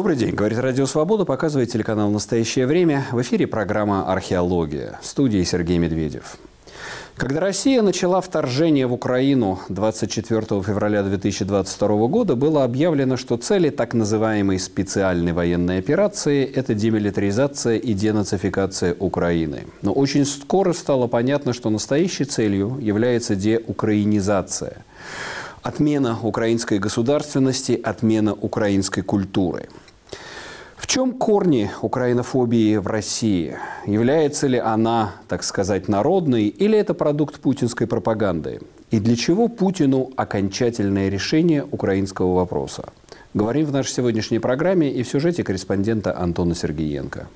Добрый день. Говорит Радио Свобода, показывает телеканал «Настоящее время». В эфире программа «Археология». В студии Сергей Медведев. Когда Россия начала вторжение в Украину 24 февраля 2022 года, было объявлено, что цели так называемой специальной военной операции – это демилитаризация и денацификация Украины. Но очень скоро стало понятно, что настоящей целью является деукраинизация – Отмена украинской государственности, отмена украинской культуры. В чем корни украинофобии в России? Является ли она, так сказать, народной или это продукт путинской пропаганды? И для чего Путину окончательное решение украинского вопроса? Говорим в нашей сегодняшней программе и в сюжете корреспондента Антона Сергеенко.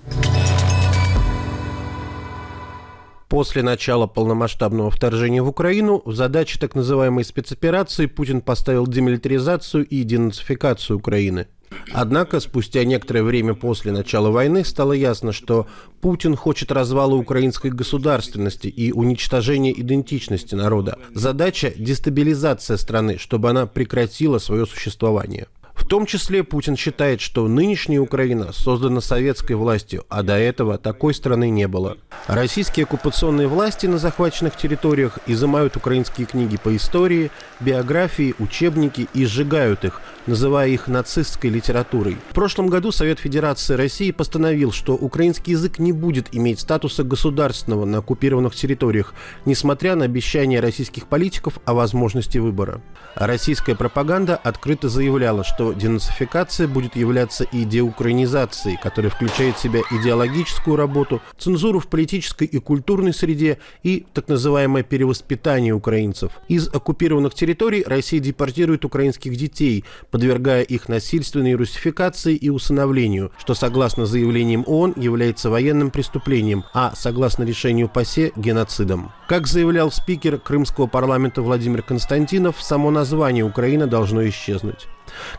После начала полномасштабного вторжения в Украину в задачи так называемой спецоперации Путин поставил демилитаризацию и денацификацию Украины. Однако, спустя некоторое время после начала войны стало ясно, что Путин хочет развала украинской государственности и уничтожения идентичности народа. Задача – дестабилизация страны, чтобы она прекратила свое существование. В том числе Путин считает, что нынешняя Украина создана советской властью, а до этого такой страны не было. Российские оккупационные власти на захваченных территориях изымают украинские книги по истории, биографии, учебники и сжигают их, называя их нацистской литературой. В прошлом году Совет Федерации России постановил, что украинский язык не будет иметь статуса государственного на оккупированных территориях, несмотря на обещания российских политиков о возможности выбора. Российская пропаганда открыто заявляла, что денацификация будет являться и деукраинизацией, которая включает в себя идеологическую работу, цензуру в политической и культурной среде и так называемое перевоспитание украинцев. Из оккупированных территорий Россия депортирует украинских детей, подвергая их насильственной русификации и усыновлению, что, согласно заявлениям ООН, является военным преступлением, а, согласно решению ПАСЕ, геноцидом. Как заявлял спикер Крымского парламента Владимир Константинов, само название Украина должно исчезнуть.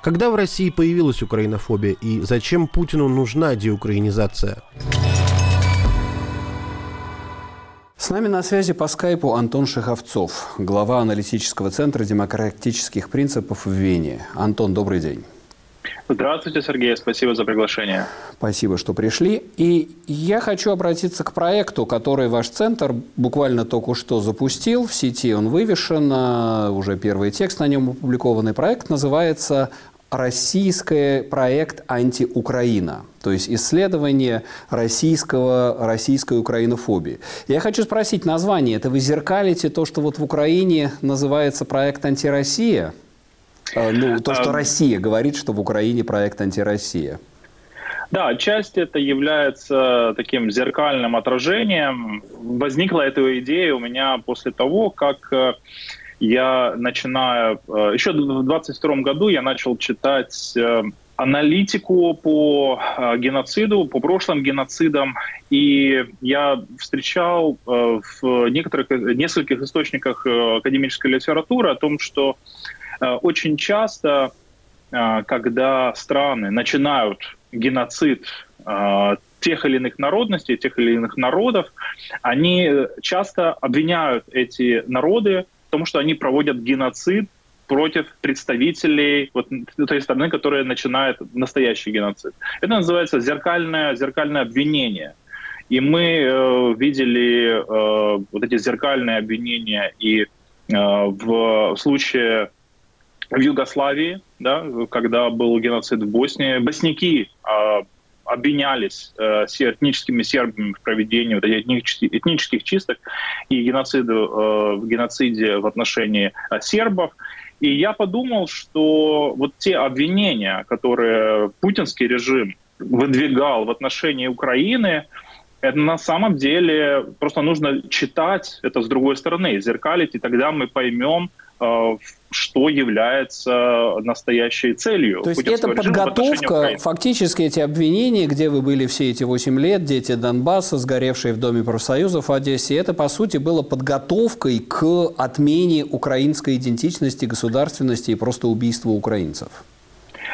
Когда в России появилась украинофобия и зачем Путину нужна деукраинизация? С нами на связи по скайпу Антон Шеховцов, глава аналитического центра демократических принципов в Вене. Антон, добрый день. Здравствуйте, Сергей. Спасибо за приглашение. Спасибо, что пришли. И я хочу обратиться к проекту, который ваш центр буквально только что запустил. В сети он вывешен, а, уже первый текст на нем опубликованный. Проект называется российский проект «Антиукраина», то есть исследование российского, российской украинофобии. Я хочу спросить название. Это вы зеркалите то, что вот в Украине называется проект «Антироссия»? А, ну, то, что Россия говорит, что в Украине проект «Антироссия». Да, отчасти это является таким зеркальным отражением. Возникла эта идея у меня после того, как э, я начинаю... Э, еще в 22 году я начал читать э, аналитику по геноциду, по прошлым геноцидам, и я встречал в некоторых, нескольких источниках академической литературы о том, что очень часто, когда страны начинают геноцид тех или иных народностей, тех или иных народов, они часто обвиняют эти народы потому что они проводят геноцид против представителей вот, той страны, которая начинает настоящий геноцид. Это называется зеркальное, зеркальное обвинение. И мы э, видели э, вот эти зеркальные обвинения и э, в случае в Югославии, да, когда был геноцид в Боснии, босняки э, обвинялись э, этническими сербами в проведении вот этих этнических, чисток и геноциду, э, в геноциде в отношении э, сербов. И я подумал, что вот те обвинения, которые путинский режим выдвигал в отношении Украины, это на самом деле просто нужно читать это с другой стороны, зеркалить, и тогда мы поймем, что является настоящей целью. То есть это подготовка, фактически эти обвинения, где вы были все эти 8 лет, дети Донбасса, сгоревшие в Доме профсоюзов в Одессе, это, по сути, было подготовкой к отмене украинской идентичности, государственности и просто убийству украинцев.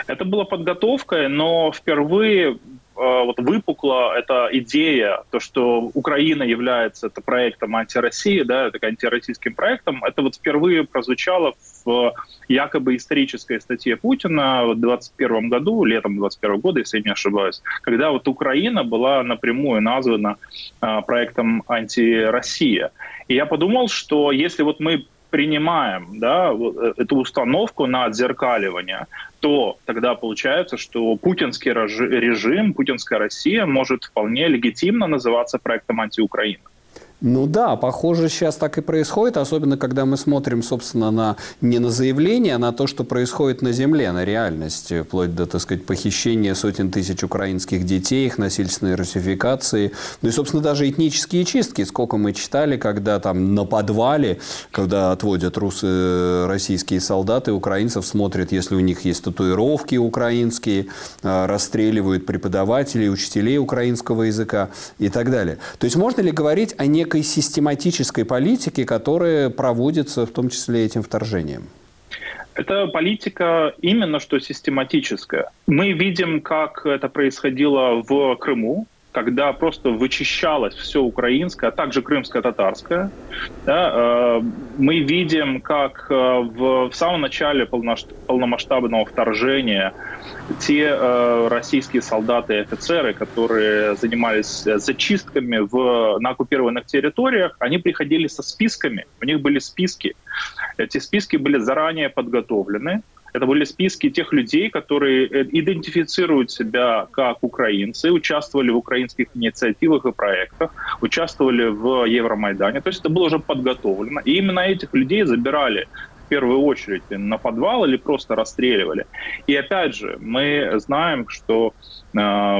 Это было подготовкой, но впервые вот выпукла эта идея, то, что Украина является это проектом антироссии, да, это антироссийским проектом, это вот впервые прозвучало в якобы исторической статье Путина в 2021 году, летом 2021 года, если я не ошибаюсь, когда вот Украина была напрямую названа а, проектом антироссия. И я подумал, что если вот мы принимаем да, э, эту установку на отзеркаливание, то тогда получается, что путинский режим, путинская Россия может вполне легитимно называться проектом антиукраины. Ну да, похоже, сейчас так и происходит, особенно когда мы смотрим, собственно, на не на заявление, а на то, что происходит на земле, на реальность, вплоть до, так сказать, похищения сотен тысяч украинских детей, их насильственной русификации, ну и, собственно, даже этнические чистки, сколько мы читали, когда там на подвале, когда отводят русы, э, российские солдаты, украинцев смотрят, если у них есть татуировки украинские, э, расстреливают преподавателей, учителей украинского языка и так далее. То есть можно ли говорить о неком некой систематической политики, которая проводится в том числе этим вторжением? Это политика именно что систематическая. Мы видим, как это происходило в Крыму, когда просто вычищалось все украинское, а также крымско-татарское. Да, э, мы видим, как э, в, в самом начале полномасштабного вторжения те э, российские солдаты и офицеры, которые занимались зачистками в, на оккупированных территориях, они приходили со списками, у них были списки. Эти списки были заранее подготовлены, это были списки тех людей, которые э, идентифицируют себя как украинцы, участвовали в украинских инициативах и проектах, участвовали в Евромайдане. То есть это было уже подготовлено. И именно этих людей забирали первую очередь на подвал или просто расстреливали. И опять же, мы знаем, что э,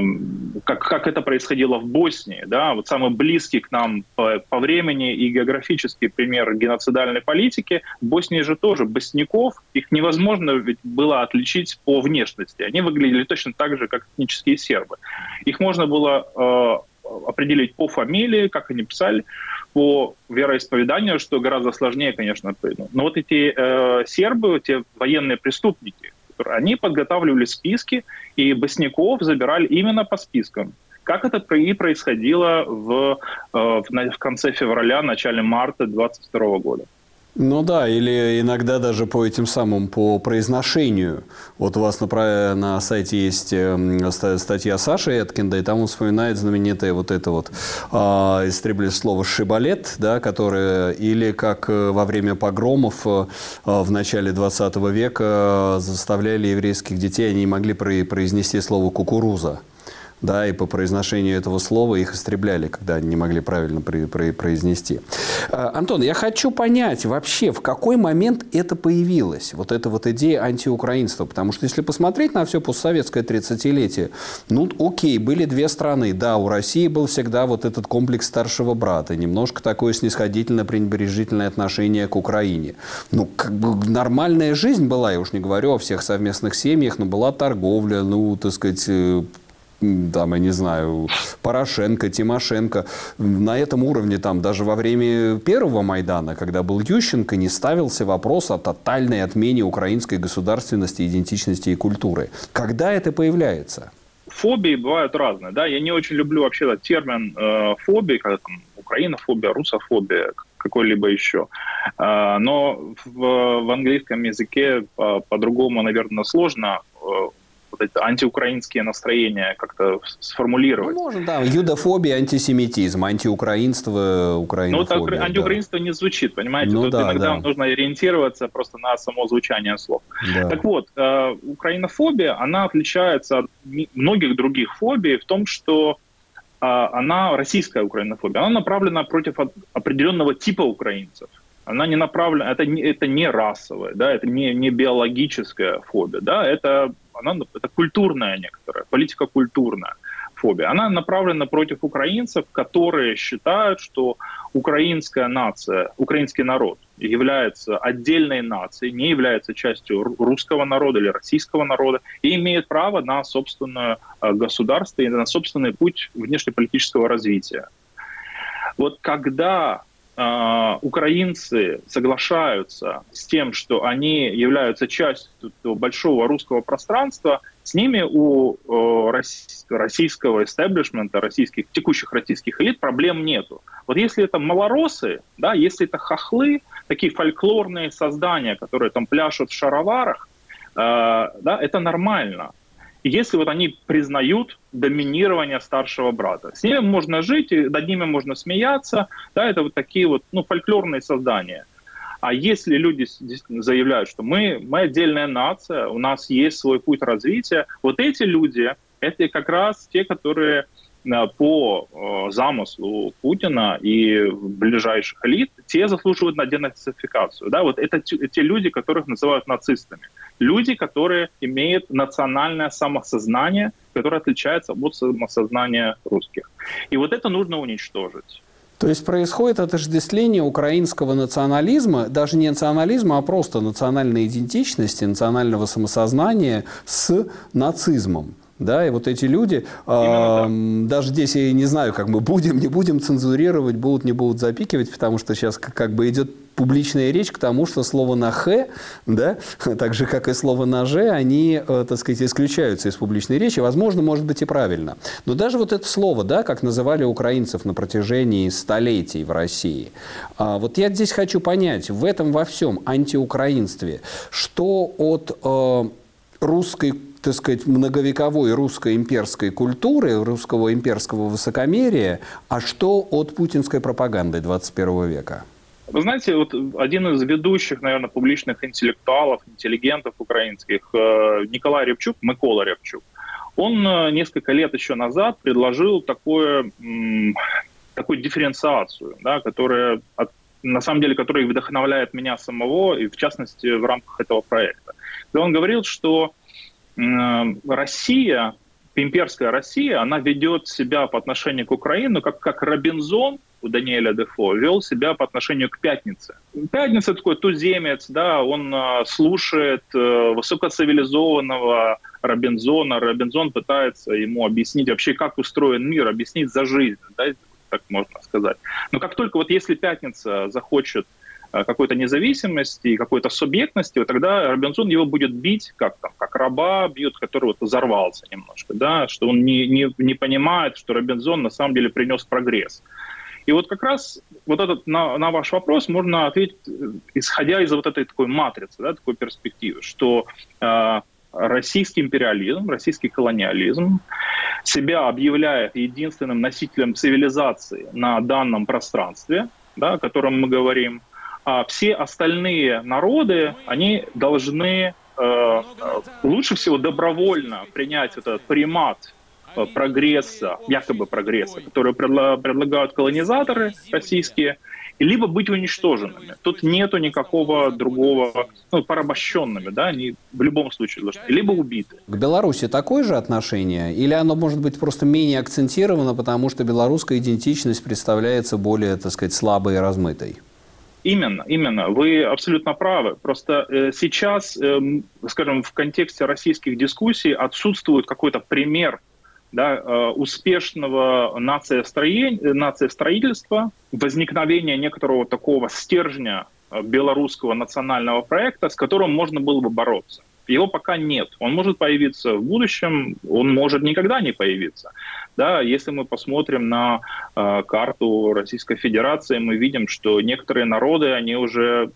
как, как это происходило в Боснии, да, вот самый близкий к нам по, по времени и географический пример геноцидальной политики, в Боснии же тоже босняков, их невозможно ведь было отличить по внешности. Они выглядели точно так же, как этнические сербы. Их можно было э, определить по фамилии, как они писали, по вероисповеданию, что гораздо сложнее, конечно. Но вот эти э, сербы, те военные преступники, они подготавливали списки, и босняков забирали именно по спискам. Как это и происходило в, э, в, в конце февраля, начале марта 2022 года. Ну да, или иногда даже по этим самым, по произношению. Вот у вас на, на сайте есть эм, статья Саши Эткинда, и там он вспоминает знаменитое вот это вот э, истребление слова «шибалет», да, которое или как э, во время погромов э, в начале 20 века заставляли еврейских детей, они не могли произнести слово «кукуруза» да, и по произношению этого слова их истребляли, когда они не могли правильно при, при, произнести. А, Антон, я хочу понять вообще, в какой момент это появилось, вот эта вот идея антиукраинства, потому что если посмотреть на все постсоветское 30-летие, ну, окей, были две страны, да, у России был всегда вот этот комплекс старшего брата, немножко такое снисходительно пренебрежительное отношение к Украине. Ну, как бы нормальная жизнь была, я уж не говорю о всех совместных семьях, но была торговля, ну, так сказать, э, там, я не знаю, Порошенко, Тимошенко. На этом уровне там даже во время первого Майдана, когда был Ющенко, не ставился вопрос о тотальной отмене украинской государственности, идентичности и культуры. Когда это появляется? Фобии бывают разные. Да? Я не очень люблю вообще этот термин э, фобии, когда там украинофобия, русофобия, какой-либо еще. Э, но в, в английском языке по, по-другому, наверное, сложно э, эти антиукраинские настроения как-то сформулировать. Ну, можно, да, юдофобия, антисемитизм, антиукраинство, украинофобия. Ну, так антиукраинство да. не звучит, понимаете? Ну, Тут да, иногда да. нужно ориентироваться просто на само звучание слов. Да. Так вот, э, украинофобия, она отличается от многих других фобий в том, что э, она, российская украинофобия, она направлена против определенного типа украинцев она не направлена, это не, это не расовая, да, это не, не биологическая фобия, да, это она, это культурная некоторая, политика культурная фобия. Она направлена против украинцев, которые считают, что украинская нация, украинский народ является отдельной нацией, не является частью русского народа или российского народа и имеет право на собственное э, государство и на собственный путь внешнеполитического развития. Вот когда украинцы соглашаются с тем, что они являются частью большого русского пространства, С ними у российского истеблишмента, российских, текущих российских элит проблем нету. Вот если это малоросы, да, если это хохлы, такие фольклорные создания, которые там пляшут в шароварах, э, да, это нормально. Если вот они признают доминирование старшего брата, с ними можно жить, над ними можно смеяться, да, это вот такие вот ну, фольклорные создания. А если люди заявляют, что мы, мы отдельная нация, у нас есть свой путь развития, вот эти люди, это как раз те, которые по э, замыслу Путина и ближайших элит, те заслуживают на денацификацию. Да? Вот это те люди, которых называют нацистами. Люди, которые имеют национальное самосознание, которое отличается от самосознания русских. И вот это нужно уничтожить. То есть происходит отождествление украинского национализма, даже не национализма, а просто национальной идентичности, национального самосознания с нацизмом. Да, и вот эти люди, э, даже здесь я не знаю, как мы будем, не будем цензурировать, будут, не будут запикивать, потому что сейчас как, как бы идет публичная речь к тому, что слово на «х», да, так же, как и слово на «ж», они, э, так сказать, исключаются из публичной речи. Возможно, может быть и правильно. Но даже вот это слово, да, как называли украинцев на протяжении столетий в России, а, вот я здесь хочу понять, в этом во всем антиукраинстве, что от э, русской так сказать, многовековой русской имперской культуры, русского имперского высокомерия, а что от путинской пропаганды 21 века? Вы знаете, вот один из ведущих, наверное, публичных интеллектуалов, интеллигентов украинских, э, Николай Рябчук, Микола Рябчук, он э, несколько лет еще назад предложил такое, такую дифференциацию, да, которая на самом деле, которая вдохновляет меня самого, и в частности в рамках этого проекта. И он говорил, что Россия, имперская Россия, она ведет себя по отношению к Украине как, как Робинзон у Даниэля Дефо вел себя по отношению к Пятнице. Пятница такой туземец, да, он э, слушает э, высокоцивилизованного Робинзона. Робинзон пытается ему объяснить вообще, как устроен мир, объяснить за жизнь, да, так можно сказать. Но как только вот если Пятница захочет Э, какой-то независимости и какой-то субъектности, вот тогда Робинзон его будет бить, как там, как раба бьют, который вот взорвался немножко, да, что он не, не, не понимает, что Робинзон на самом деле принес прогресс. И вот как раз вот этот, на, на ваш вопрос можно ответить, э, исходя из вот этой такой матрицы, да, такой перспективы, что э, российский империализм, российский колониализм себя объявляет единственным носителем цивилизации на данном пространстве, да, о котором мы говорим, а все остальные народы, они должны э, лучше всего добровольно принять этот примат э, прогресса, якобы прогресса, который предлагают колонизаторы российские, либо быть уничтоженными. Тут нету никакого другого, ну, порабощенными, да, они в любом случае должны, либо убиты. К Беларуси такое же отношение? Или оно может быть просто менее акцентировано, потому что белорусская идентичность представляется более, так сказать, слабой и размытой? Именно, именно. Вы абсолютно правы. Просто э, сейчас, э, скажем, в контексте российских дискуссий отсутствует какой-то пример да, э, успешного нациостроения, нациостроительства, возникновения некоторого такого стержня белорусского национального проекта, с которым можно было бы бороться. Его пока нет. Он может появиться в будущем, он может никогда не появиться. Да, если мы посмотрим на э, карту Российской Федерации, мы видим, что некоторые народы, они уже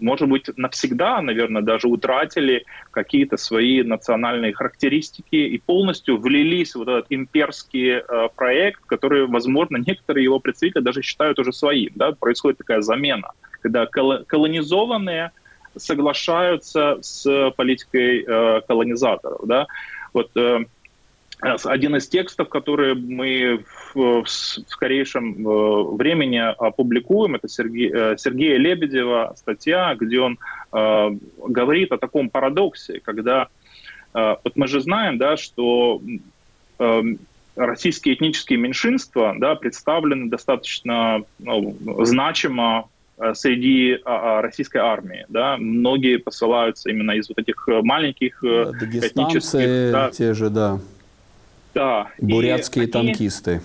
может быть, навсегда, наверное, даже утратили какие-то свои национальные характеристики и полностью влились в этот имперский э, проект, который, возможно, некоторые его представители даже считают уже своим. Да? Происходит такая замена, когда колонизованные соглашаются с политикой э, колонизаторов. Да? Вот э, один из текстов, которые мы в, в скорейшем э, времени опубликуем, это Сергей, э, Сергея Лебедева статья, где он э, говорит о таком парадоксе, когда э, вот мы же знаем, да, что э, российские этнические меньшинства да, представлены достаточно ну, значимо среди а, а, российской армии. Да? Многие посылаются именно из вот этих маленьких да, этнических... Да, те же, да. Да. Бурятские и танкисты.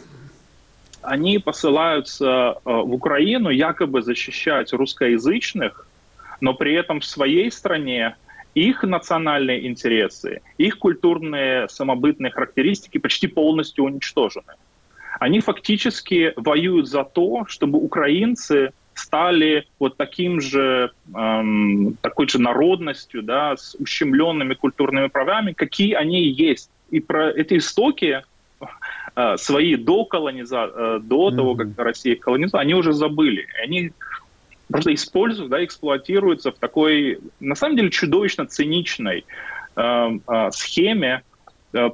Они, они посылаются в Украину якобы защищать русскоязычных, но при этом в своей стране их национальные интересы, их культурные самобытные характеристики почти полностью уничтожены. Они фактически воюют за то, чтобы украинцы стали вот таким же, эм, такой же народностью, да, с ущемленными культурными правами, какие они есть. И про эти истоки э, свои до колониза, э, до mm-hmm. того, как Россия колонизовала, они уже забыли. Они просто используют, да, эксплуатируются в такой, на самом деле, чудовищно циничной э, э, схеме,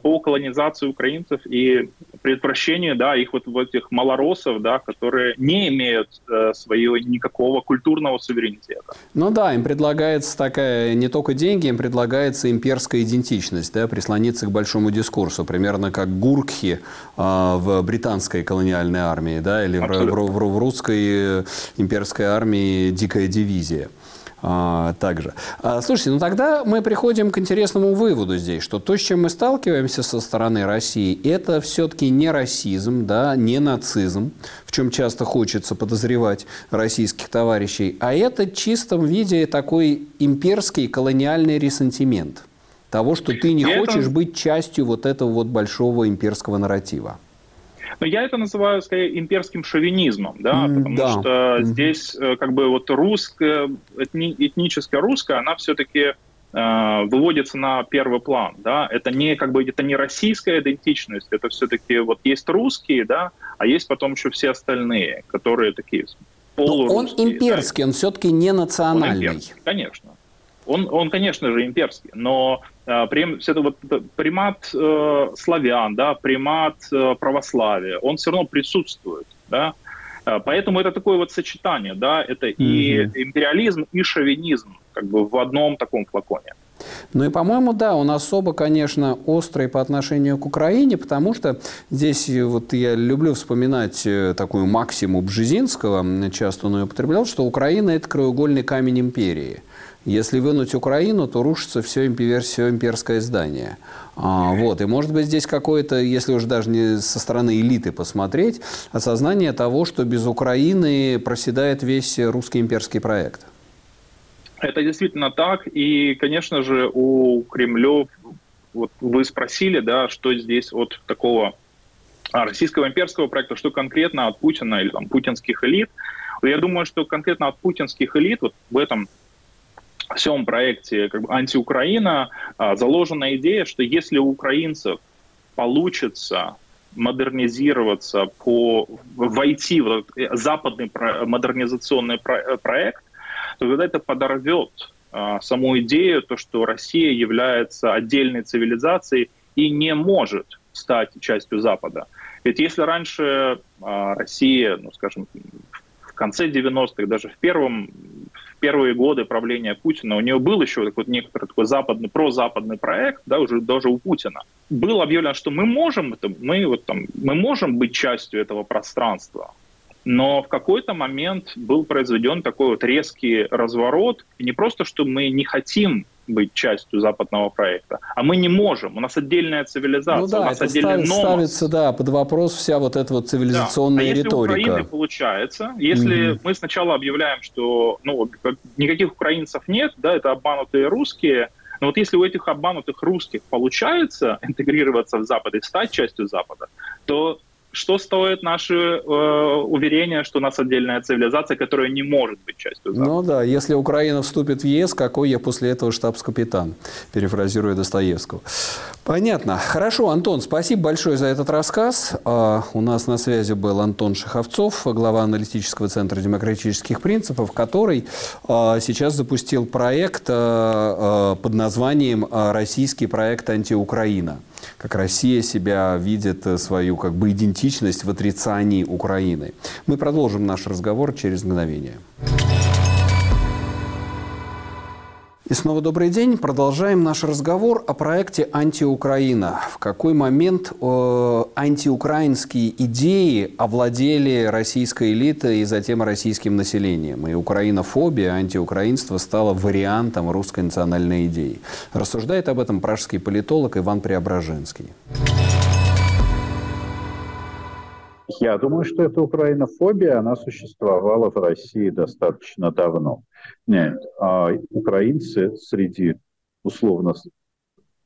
по колонизации украинцев и предотвращению да, их вот, вот этих малоросов, да, которые не имеют э, своего никакого культурного суверенитета. Ну да, им предлагается такая, не только деньги, им предлагается имперская идентичность, да, прислониться к большому дискурсу, примерно как гуркхи э, в британской колониальной армии, да, или в, в, в, в русской э, имперской армии дикая дивизия а, также. А, слушайте, ну тогда мы приходим к интересному выводу здесь, что то, с чем мы сталкиваемся со стороны России, это все-таки не расизм, да, не нацизм, в чем часто хочется подозревать российских товарищей, а это в чистом виде такой имперский колониальный ресентимент того, что ты не хочешь быть частью вот этого вот большого имперского нарратива. Но я это называю скорее имперским шовинизмом, да, потому да. что здесь э, как бы вот русская, этни, этническая русская, она все-таки э, выводится на первый план, да, это не как бы это не российская идентичность, это все-таки вот есть русские, да, а есть потом еще все остальные, которые такие полурусские. Но он имперский, да. он все-таки не национальный. Он имперский, конечно. Он, он, конечно же, имперский, но э, все это вот, примат э, славян, да, примат э, православия, он все равно присутствует. Да? Э, поэтому это такое вот сочетание, да, это mm-hmm. и империализм, и шовинизм как бы в одном таком флаконе. Ну и, по-моему, да, он особо, конечно, острый по отношению к Украине, потому что здесь вот я люблю вспоминать э, такую максиму Бжезинского, часто он ее употреблял, что Украина – это краеугольный камень империи – если вынуть Украину, то рушится все, все имперское здание. А, вот. И может быть здесь какое-то, если уж даже не со стороны элиты посмотреть, осознание того, что без Украины проседает весь русский имперский проект. Это действительно так. И, конечно же, у Кремля, вот вы спросили, да, что здесь от такого российского имперского проекта, что конкретно от Путина или там, путинских элит. Я думаю, что конкретно от путинских элит вот в этом всем проекте как бы, антиукраина а, заложена идея, что если у украинцев получится модернизироваться, по, войти в западный про, модернизационный про, проект, то тогда это подорвет а, саму идею, то, что Россия является отдельной цивилизацией и не может стать частью Запада. Ведь если раньше а, Россия, ну, скажем, конце 90-х, даже в первом первые годы правления Путина у нее был еще такой некоторый такой западный, прозападный проект, да, уже даже у Путина. Было объявлено, что мы можем это, мы вот там, мы можем быть частью этого пространства. Но в какой-то момент был произведен такой вот резкий разворот. И не просто, что мы не хотим быть частью западного проекта. А мы не можем. У нас отдельная цивилизация, ну, да, у нас это отдельный ставит, ставится да, под вопрос вся вот эта вот цивилизационная да. а риторика. Если у Украины получается, если mm-hmm. мы сначала объявляем, что ну, никаких украинцев нет, да, это обманутые русские, но вот если у этих обманутых русских получается интегрироваться в Запад и стать частью Запада, то что стоит наше э, уверение, что у нас отдельная цивилизация, которая не может быть частью Запада? Ну да, если Украина вступит в ЕС, какой я после этого штабс-капитан, перефразируя Достоевского. Понятно. Хорошо, Антон, спасибо большое за этот рассказ. А, у нас на связи был Антон Шаховцов, глава аналитического центра демократических принципов, который а, сейчас запустил проект а, под названием «Российский проект антиукраина» как Россия себя видит э, свою как бы идентичность в отрицании Украины. Мы продолжим наш разговор через мгновение. И снова добрый день. Продолжаем наш разговор о проекте «Антиукраина». В какой момент э, антиукраинские идеи овладели российской элитой и затем российским населением. И украинофобия, антиукраинство стало вариантом русской национальной идеи. Рассуждает об этом пражский политолог Иван Преображенский. Я думаю, что эта украинофобия, она существовала в России достаточно давно. Нет, а украинцы среди условно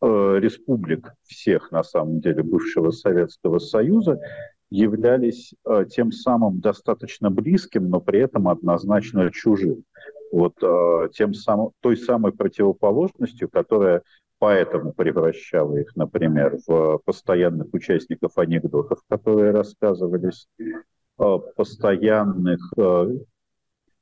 э, республик всех, на самом деле, бывшего Советского Союза, являлись э, тем самым достаточно близким, но при этом однозначно чужим. Вот э, тем самым, той самой противоположностью, которая поэтому превращала их, например, в постоянных участников анекдотов, которые рассказывались, э, постоянных э,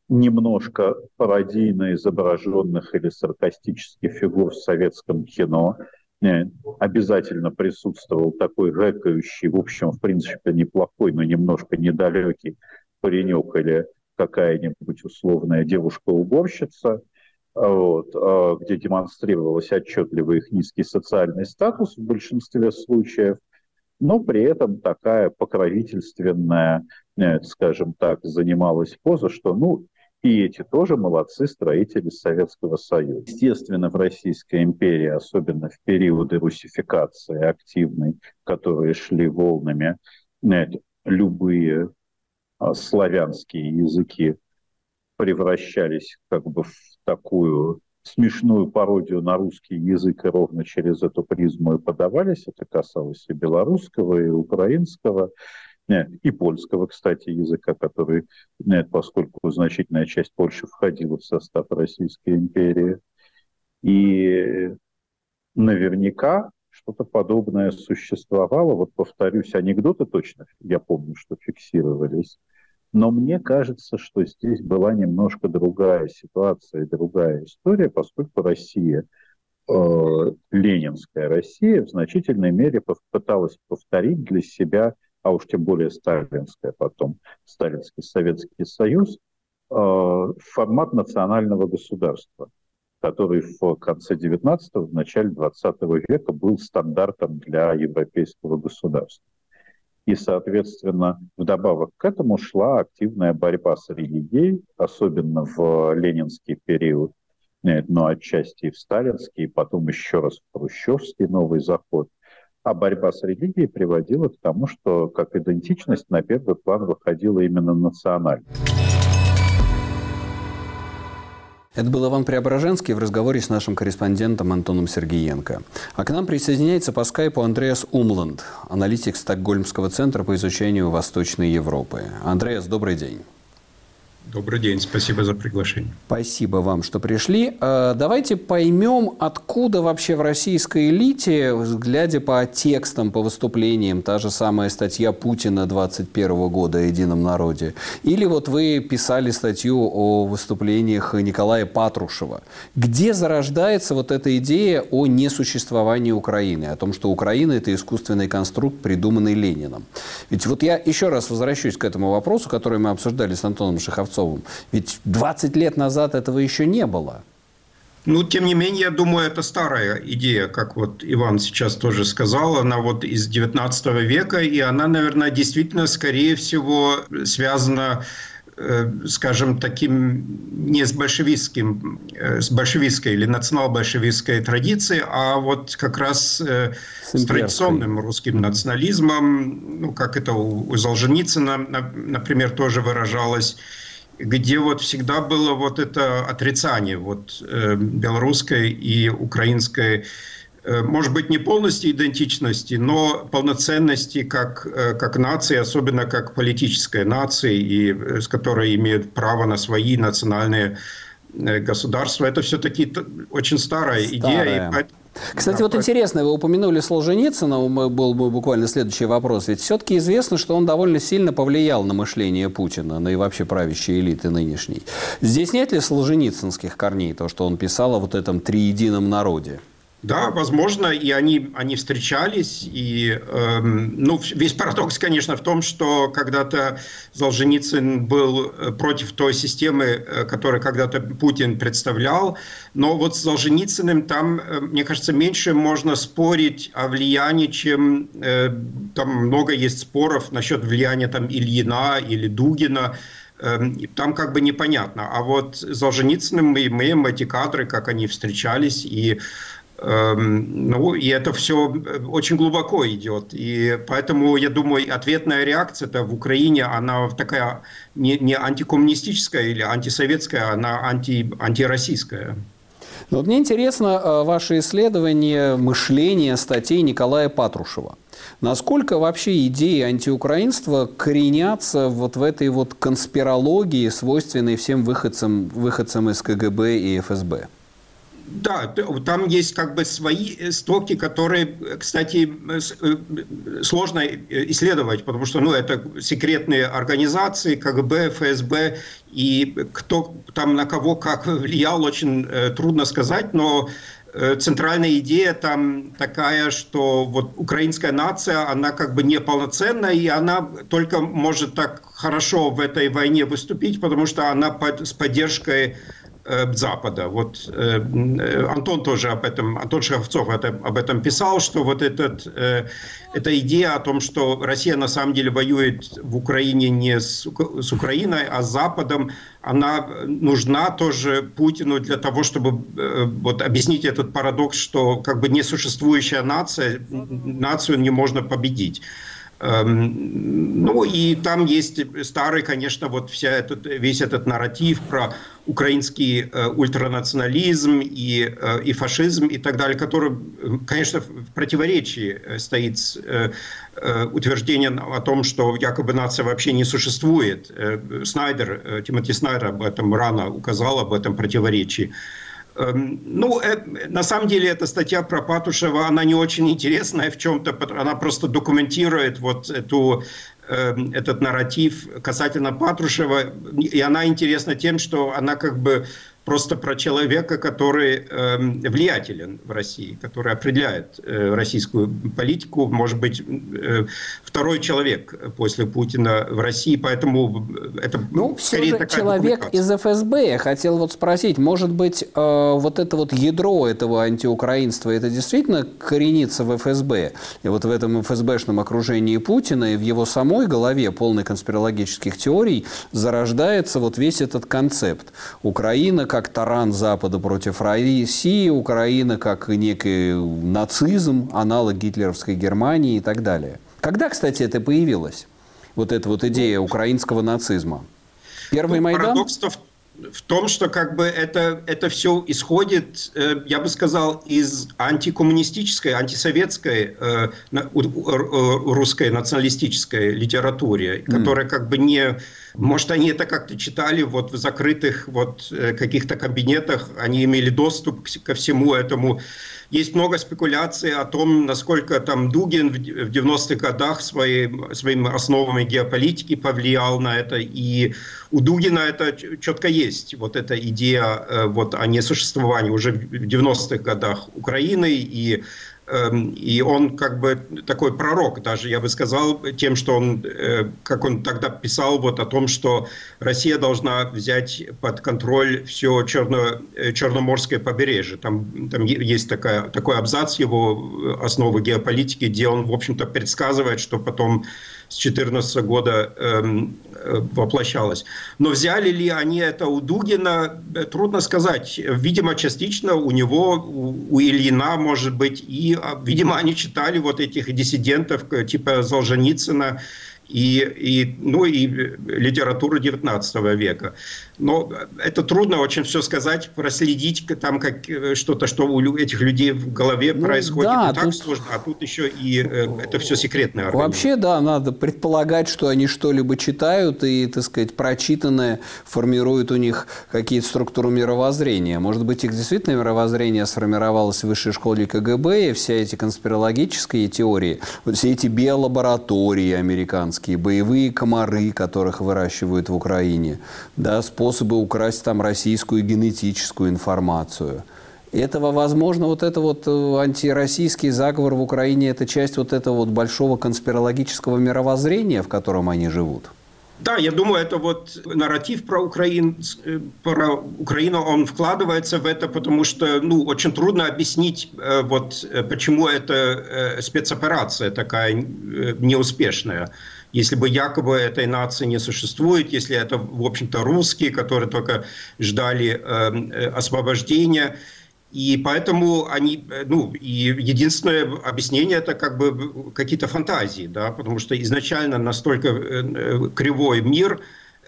немножко пародийно изображенных или саркастических фигур в советском кино. Э, обязательно присутствовал такой рэкающий, в общем, в принципе, неплохой, но немножко недалекий паренек или какая-нибудь условная девушка-уборщица, вот, а, где демонстрировалось отчетливо их низкий социальный статус в большинстве случаев, но при этом такая покровительственная, э, скажем так, занималась поза, что ну и эти тоже молодцы строители Советского Союза. Естественно, в Российской империи, особенно в периоды русификации активной, которые шли волнами, любые а, славянские языки превращались как бы в такую смешную пародию на русский язык и ровно через эту призму и подавались. Это касалось и белорусского, и украинского, и польского, кстати, языка, который, поскольку значительная часть Польши входила в состав Российской империи. И наверняка что-то подобное существовало. Вот повторюсь, анекдоты точно, я помню, что фиксировались. Но мне кажется, что здесь была немножко другая ситуация, другая история, поскольку Россия, э, ленинская Россия, в значительной мере попыталась повторить для себя а уж тем более сталинская потом, Сталинский Советский Союз, э, формат национального государства, который в конце 19-го, в начале 20 века был стандартом для европейского государства. И, соответственно, вдобавок к этому шла активная борьба с религией, особенно в ленинский период, но отчасти и в сталинский, и потом еще раз в хрущевский новый заход – а борьба с религией приводила к тому, что как идентичность на первый план выходила именно национально. Это был Иван Преображенский в разговоре с нашим корреспондентом Антоном Сергеенко. А к нам присоединяется по скайпу Андреас Умланд, аналитик Стокгольмского центра по изучению Восточной Европы. Андреас, добрый день. Добрый день, спасибо за приглашение. Спасибо вам, что пришли. Э, давайте поймем, откуда вообще в российской элите, глядя по текстам, по выступлениям, та же самая статья Путина 21 года о едином народе, или вот вы писали статью о выступлениях Николая Патрушева. Где зарождается вот эта идея о несуществовании Украины, о том, что Украина – это искусственный конструкт, придуманный Лениным? Ведь вот я еще раз возвращусь к этому вопросу, который мы обсуждали с Антоном Шаховцовым Кравцовым. Ведь 20 лет назад этого еще не было. Ну, тем не менее, я думаю, это старая идея, как вот Иван сейчас тоже сказал, она вот из 19 века, и она, наверное, действительно, скорее всего, связана э, скажем, таким не с большевистским, э, с большевистской или национал-большевистской традицией, а вот как раз э, с, с традиционным русским национализмом, ну, как это у, у Солженицына, например, тоже выражалось, где вот всегда было вот это отрицание вот э, белорусской и украинской э, может быть, не полностью идентичности, но полноценности как, э, как нации, особенно как политической нации, и, э, с которой имеют право на свои национальные государства. Это все-таки очень старая, старая. идея. И кстати, да, вот интересно, вы упомянули Солженицына, был бы буквально следующий вопрос. Ведь все-таки известно, что он довольно сильно повлиял на мышление Путина, на и вообще правящей элиты нынешней. Здесь нет ли солженицынских корней, то, что он писал о вот этом триедином народе? Да, возможно, и они, они встречались. И, эм, ну, весь парадокс, конечно, в том, что когда-то Солженицын был э, против той системы, э, которую когда-то Путин представлял. Но вот с Солженицыным там, э, мне кажется, меньше можно спорить о влиянии, чем э, там много есть споров насчет влияния там Ильина или Дугина эм, там как бы непонятно. А вот с Солженицыным мы имеем эти кадры, как они встречались, и ну, и это все э, очень глубоко идет. И поэтому, я думаю, ответная реакция-то в Украине, она такая не, не антикоммунистическая или антисоветская, она анти, антироссийская. Но вот мне интересно э, ваше исследование мышления статей Николая Патрушева. Насколько вообще идеи антиукраинства коренятся вот в этой вот конспирологии, свойственной всем выходцам, выходцам из КГБ и ФСБ? Да, там есть как бы свои стоки, которые, кстати, э, сложно исследовать, потому что ну, это секретные организации, КГБ, ФСБ, и кто там на кого как влиял, очень э, трудно сказать, но э, центральная идея там такая, что вот украинская нация, она как бы неполноценна, и она только может так хорошо в этой войне выступить, потому что она под, с поддержкой Э, Запада. Вот э, э, Антон тоже об этом, Антон это, об этом писал, что вот этот, э, эта идея о том, что Россия на самом деле воюет в Украине не с, с Украиной, а с Западом, она нужна тоже Путину для того, чтобы э, вот объяснить этот парадокс, что как бы несуществующая нация, нацию не можно победить. Эм, ну и там есть старый, конечно, вот вся этот, весь этот нарратив про украинский э, ультранационализм и, э, и фашизм и так далее, который, конечно, в противоречии э, стоит с утверждением о том, что якобы нация вообще не существует. Снайдер, Тимоти Снайдер об этом рано указал, об этом противоречии. Эм, ну, э, на самом деле эта статья про Патушева, она не очень интересная в чем-то, она просто документирует вот эту эм, этот нарратив касательно Патрушева, и она интересна тем, что она как бы просто про человека, который э, влиятелен в России, который определяет э, российскую политику, может быть, э, второй человек после Путина в России, поэтому это ну, скорее все же такая человек из ФСБ. Я хотел вот спросить, может быть, э, вот это вот ядро этого антиукраинства, это действительно коренится в ФСБ? И вот в этом ФСБшном окружении Путина и в его самой голове, полной конспирологических теорий, зарождается вот весь этот концепт. Украина как таран Запада против России, Украина как некий нацизм, аналог гитлеровской Германии и так далее. Когда, кстати, это появилось? Вот эта вот идея украинского нацизма. Первый ну, Майдан? Парадокс в том, что как бы это, это все исходит, э, я бы сказал, из антикоммунистической, антисоветской э, русской националистической литературы, которая как бы не... Может, они это как-то читали вот в закрытых вот э, каких-то кабинетах, они имели доступ ко всему этому есть много спекуляций о том, насколько там Дугин в 90-х годах своим, своими основами геополитики повлиял на это. И у Дугина это четко есть. Вот эта идея э, вот, о несуществовании уже в 90-х годах Украины и и он как бы такой пророк даже, я бы сказал, тем, что он, э, как он тогда писал вот о том, что Россия должна взять под контроль все Черно, э, Черноморское побережье. Там, там есть такая, такой абзац его э, основы геополитики, где он, в общем-то, предсказывает, что потом с 2014 года эм, э, воплощалось. Но взяли ли они это у Дугина, э, трудно сказать. Видимо, частично у него, у, Ильина, может быть, и, а, видимо, они читали вот этих диссидентов типа Солженицына, и, и, ну, и литературу 19 века. Но это трудно очень все сказать, проследить там как э, что-то, что у этих людей в голове ну, происходит. Да, и так тут... сложно, а тут еще и э, это все секретное. Вообще, да, надо предполагать, что они что-либо читают и, так сказать, прочитанное формирует у них какие-то структуры мировоззрения. Может быть, их действительно мировоззрение сформировалось в высшей школе КГБ, и все эти конспирологические теории, вот все эти биолаборатории американские, боевые комары, которых выращивают в Украине, да, с способы украсть там российскую генетическую информацию. Этого возможно, вот это вот э, антироссийский заговор в Украине, это часть вот этого вот большого конспирологического мировоззрения, в котором они живут. Да, я думаю, это вот нарратив про, Украин, э, про Украину, он вкладывается в это, потому что ну, очень трудно объяснить, э, вот, почему эта спецоперация такая неуспешная если бы якобы этой нации не существует, если это, в общем-то, русские, которые только ждали эм, э, освобождения. И поэтому они, э, ну, и единственное объяснение это как бы какие-то фантазии, да, потому что изначально настолько э, кривой мир,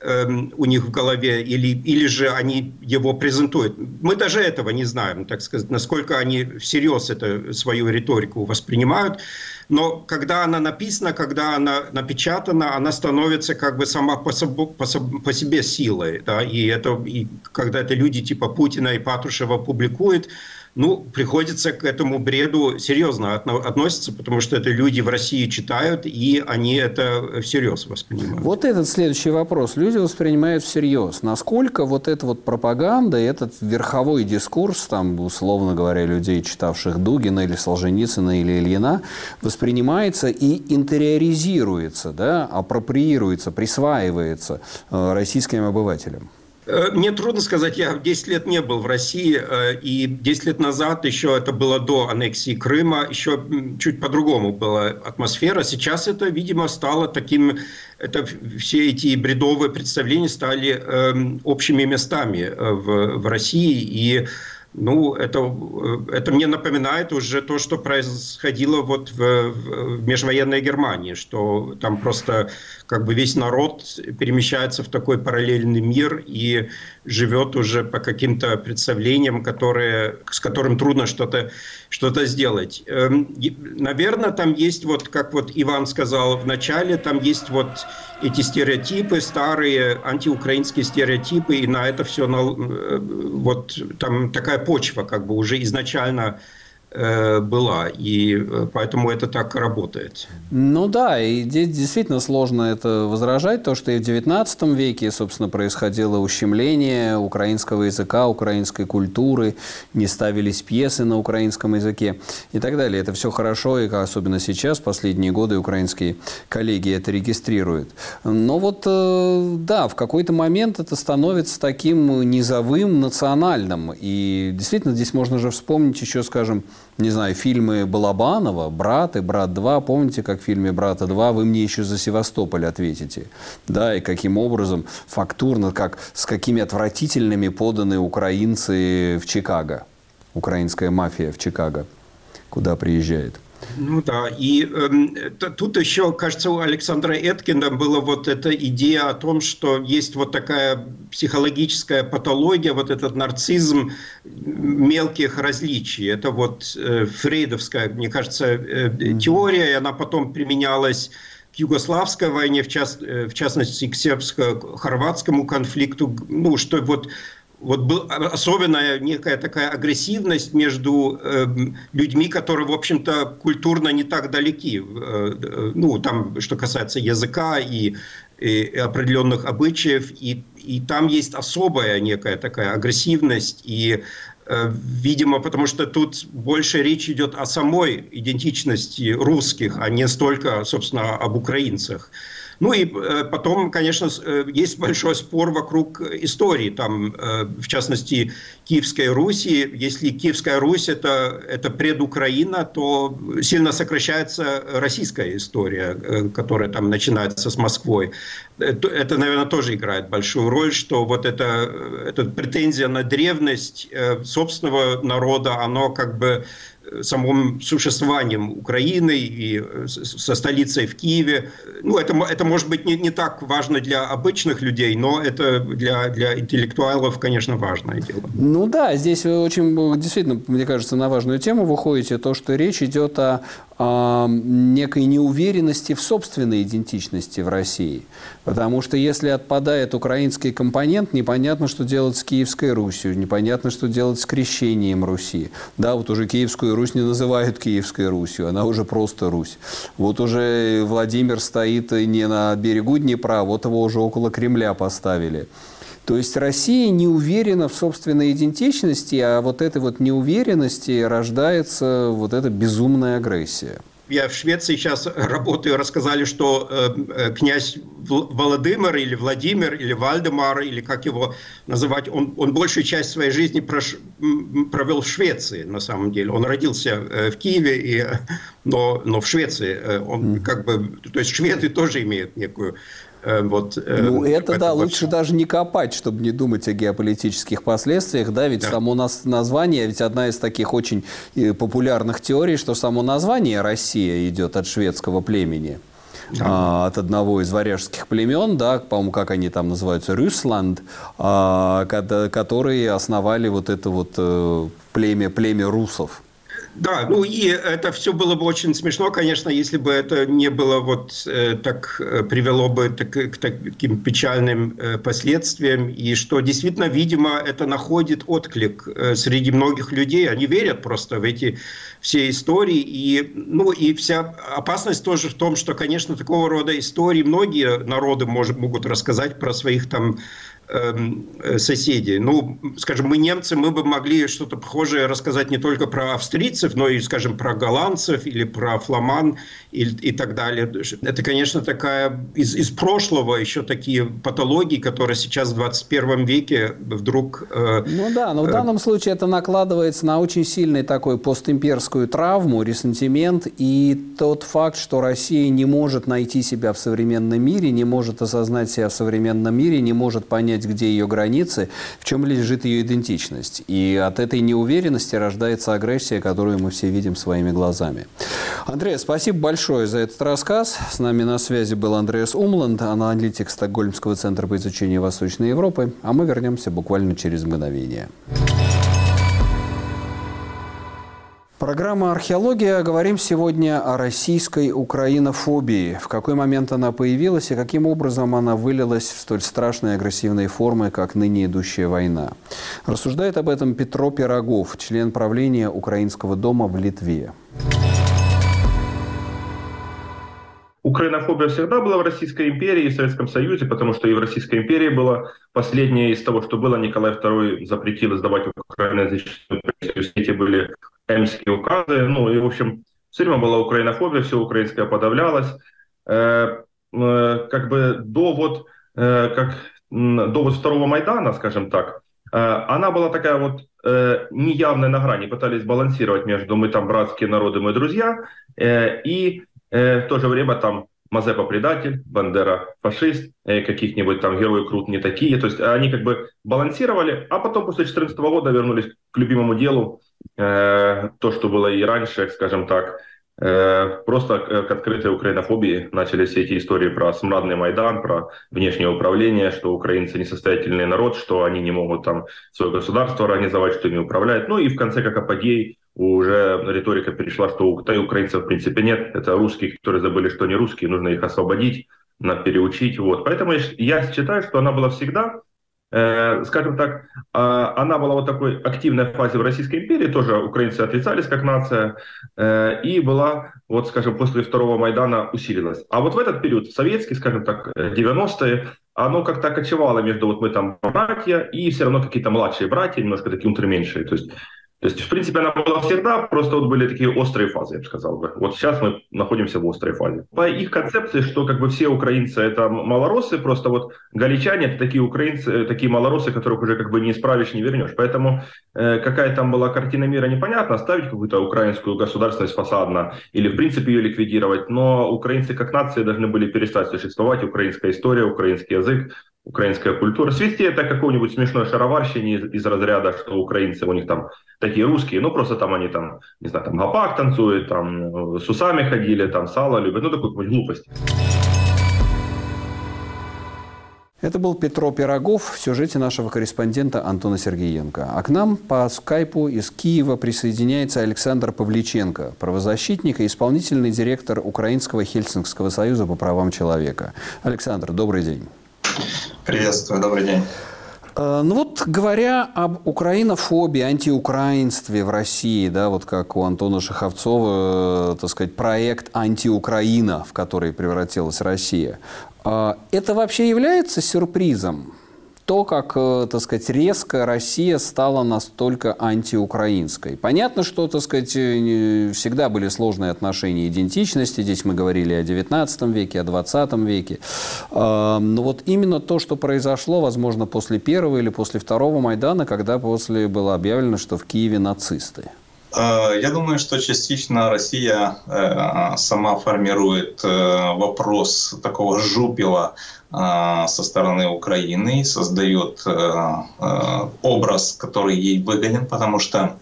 эм, у них в голове, или, или же они его презентуют. Мы даже этого не знаем, так сказать, насколько они всерьез это, свою риторику воспринимают. Но когда она написана, когда она напечатана, она становится как бы сама по, собой, по, по себе силой. Да? И, это, и когда это люди типа Путина и Патрушева публикуют, ну, приходится к этому бреду серьезно относиться, потому что это люди в России читают, и они это всерьез воспринимают. Вот этот следующий вопрос. Люди воспринимают всерьез. Насколько вот эта вот пропаганда, этот верховой дискурс, там, условно говоря, людей, читавших Дугина или Солженицына или Ильина, воспринимается и интериоризируется, да, апроприируется, присваивается э, российским обывателям? Э, мне трудно сказать, я 10 лет не был в России, э, и 10 лет назад, еще это было до аннексии Крыма, еще чуть по-другому была атмосфера. Сейчас это, видимо, стало таким, это все эти бредовые представления стали э, общими местами э, в, в России, и ну, это, э, это мне напоминает уже то, что происходило вот в, в межвоенной Германии, что там просто как бы весь народ перемещается в такой параллельный мир и живет уже по каким-то представлениям, которые, с которым трудно что-то что сделать. Эм, наверное, там есть вот, как вот Иван сказал в начале, там есть вот эти стереотипы, старые антиукраинские стереотипы, и на это все э, вот там такая почва как бы уже изначально была, и э, поэтому это так работает. Ну да, и здесь действительно сложно это возражать, то, что и в XIX веке, собственно, происходило ущемление украинского языка, украинской культуры, не ставились пьесы на украинском языке и так далее. Это все хорошо, и особенно сейчас, последние годы, украинские коллеги это регистрируют. Но вот, э, да, в какой-то момент это становится таким низовым, национальным. И действительно, здесь можно же вспомнить еще, скажем, не знаю, фильмы Балабанова, «Брат» и «Брат 2». Помните, как в фильме «Брата 2» вы мне еще за Севастополь ответите? Да, и каким образом фактурно, как, с какими отвратительными поданы украинцы в Чикаго. Украинская мафия в Чикаго, куда приезжает. Ну да, и э, тут еще, кажется, у Александра Эткина была вот эта идея о том, что есть вот такая психологическая патология, вот этот нарциссм мелких различий. Это вот э, фрейдовская, мне кажется, э, теория, и она потом применялась к югославской войне, в, част, э, в частности, к сербско-хорватскому конфликту, ну, что вот вот был особенная некая такая агрессивность между э, людьми, которые, в общем-то, культурно не так далеки. Э, э, ну, там, что касается языка и, и определенных обычаев, и, и там есть особая некая такая агрессивность и э, Видимо, потому что тут больше речь идет о самой идентичности русских, а не столько, собственно, об украинцах. Ну и э, потом, конечно, э, есть большой спор вокруг истории. Там, э, в частности, Киевской Руси. Если Киевская Русь это, это предукраина, то сильно сокращается российская история, которая там начинается с Москвой. Это, наверное, тоже играет большую роль, что вот это, эта претензия на древность собственного народа, оно как бы самым существованием Украины и э, со столицей в Киеве. Ну, это, это может быть не, не так важно для обычных людей, но это для, для интеллектуалов, конечно, важное дело. Ну да, здесь очень, действительно, мне кажется, на важную тему выходите, то, что речь идет о некой неуверенности в собственной идентичности в России. Потому что если отпадает украинский компонент, непонятно, что делать с Киевской Русью, непонятно, что делать с крещением Руси. Да, вот уже Киевскую Русь не называют Киевской Русью, она уже просто Русь. Вот уже Владимир стоит не на берегу Днепра, вот его уже около Кремля поставили. То есть Россия не уверена в собственной идентичности, а вот этой вот неуверенности рождается вот эта безумная агрессия я в Швеции сейчас работаю, рассказали, что э, э князь Владимир или Владимир или Вальдемар, или как его называть, он, он большую часть своей жизни прош, провел в Швеции, на самом деле. Он родился э, в Киеве, и, но, но в Швеции. Э, он как бы, то есть шведы тоже имеют некую вот, э, ну, это, да, лучше даже не копать, чтобы не думать о геополитических последствиях, да, ведь да. само нас, название, ведь одна из таких очень э, популярных теорий, что само название Россия идет от шведского племени. да. от одного из варяжских племен, да, по-моему, как они там называются, Рюсланд, которые основали вот это вот э, племя, племя русов. Да, ну и это все было бы очень смешно, конечно, если бы это не было вот э, так э, привело бы так, к таким печальным э, последствиям, и что действительно, видимо, это находит отклик э, среди многих людей, они верят просто в эти все истории, и, ну, и вся опасность тоже в том, что, конечно, такого рода истории многие народы может, могут рассказать про своих там э, соседей. Ну, скажем, мы немцы, мы бы могли что-то похожее рассказать не только про австрийцев, но и, скажем, про голландцев или про фламан и, и так далее. Это, конечно, такая из, из прошлого еще такие патологии, которые сейчас в 21 веке вдруг... Э, ну да, но в э, данном случае это накладывается на очень сильный такой постимперскую травму, ресентимент и тот факт, что Россия не может найти себя в современном мире, не может осознать себя в современном мире, не может понять понять, где ее границы, в чем лежит ее идентичность. И от этой неуверенности рождается агрессия, которую мы все видим своими глазами. Андрей, спасибо большое за этот рассказ. С нами на связи был Андреас Умланд, аналитик Стокгольмского центра по изучению Восточной Европы. А мы вернемся буквально через мгновение. Программа «Археология». Говорим сегодня о российской украинофобии. В какой момент она появилась и каким образом она вылилась в столь страшные агрессивные формы, как ныне идущая война. Рассуждает об этом Петро Пирогов, член правления Украинского дома в Литве. Украинофобия всегда была в Российской империи и в Советском Союзе, потому что и в Российской империи было последнее из того, что было. Николай II запретил издавать украиноязычную прессу. Эти были эмские указы. Ну и, в общем, все время была украинофобия, все украинское подавлялось. Э, э, как бы до вот, э, как, до вот второго Майдана, скажем так, э, она была такая вот э, неявная на грани, пытались балансировать между мы там братские народы, мы друзья, э, и в то же время там Мазепа предатель, Бандера фашист, каких-нибудь там герои крут не такие. То есть они как бы балансировали, а потом после 2014 года вернулись к любимому делу, э, то, что было и раньше, скажем так, э, просто к открытой украинофобии начались все эти истории про смрадный Майдан, про внешнее управление, что украинцы несостоятельный народ, что они не могут там свое государство организовать, что ими управляют. Ну и в конце, как апогей, уже риторика перешла, что у украинцев в принципе нет. Это русские, которые забыли, что они русские, нужно их освободить, надо переучить. Вот. Поэтому я считаю, что она была всегда, скажем так, э, она была вот такой активной фазе в Российской империи, тоже украинцы отрицались как нация, э, и была, вот скажем, после второго Майдана усилилась. А вот в этот период, советский, скажем так, 90-е, оно как-то кочевало между вот мы там братья и все равно какие-то младшие братья, немножко такие ультраменьшие. То есть то есть, в принципе, она была всегда, просто вот были такие острые фазы, я бы сказал бы. Вот сейчас мы находимся в острой фазе. По их концепции, что как бы все украинцы это малоросы, просто вот галичане это такие украинцы, э, такие малоросы, которых уже как бы не исправишь, не вернешь. Поэтому э, какая там была картина мира, непонятно. Оставить какую-то украинскую государственность фасадно или в принципе ее ликвидировать. Но украинцы как нации должны были перестать существовать. Украинская история, украинский язык, украинская культура. Свести это какой-нибудь смешной шароварщине из, из разряда, что украинцы у них там такие русские, ну просто там они там, не знаю, там гопак танцуют, там с усами ходили, там сало любят, ну такой какой глупость. Это был Петро Пирогов в сюжете нашего корреспондента Антона Сергеенко. А к нам по скайпу из Киева присоединяется Александр Павличенко, правозащитник и исполнительный директор Украинского Хельсинского союза по правам человека. Александр, добрый день. Приветствую, добрый день. Э, ну вот говоря об украинофобии, антиукраинстве в России, да, вот как у Антона Шаховцова, э, так сказать, проект «Антиукраина», в который превратилась Россия, э, это вообще является сюрпризом? То, как, э, так сказать, резко Россия стала настолько антиукраинской. Понятно, что, так сказать, э, всегда были сложные отношения идентичности. Здесь мы говорили о XIX веке, о XX веке. Но вот именно то, что произошло, возможно, после первого или после второго Майдана, когда после было объявлено, что в Киеве нацисты. А, я думаю, что частично Россия э, сама формирует вопрос такого жупила со стороны Украины, создает э, э, образ, который ей выгоден, потому что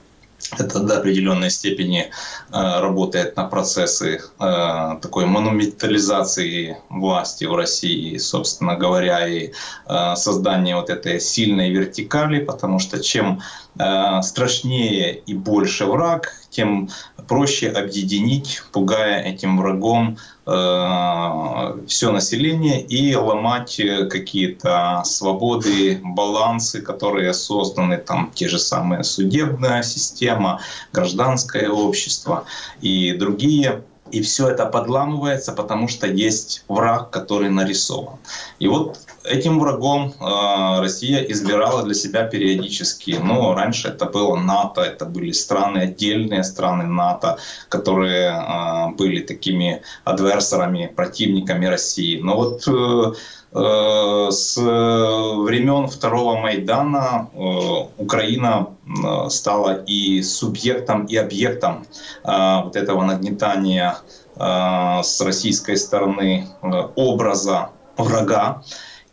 это до определенной степени э, работает на процессы э, такой монументализации власти в России, собственно говоря, и э, создания вот этой сильной вертикали, потому что чем э, страшнее и больше враг, тем проще объединить, пугая этим врагом э, все население и ломать э, какие-то свободы, балансы, которые созданы, там те же самые судебная система, гражданское общество и другие и все это подламывается, потому что есть враг, который нарисован. И вот этим врагом э, Россия избирала для себя периодически. Но раньше это было НАТО, это были страны, отдельные страны НАТО, которые э, были такими адверсорами, противниками России. Но вот э, с времен второго Майдана э, Украина э, стала и субъектом, и объектом вот этого нагнетания с российской стороны образа врага.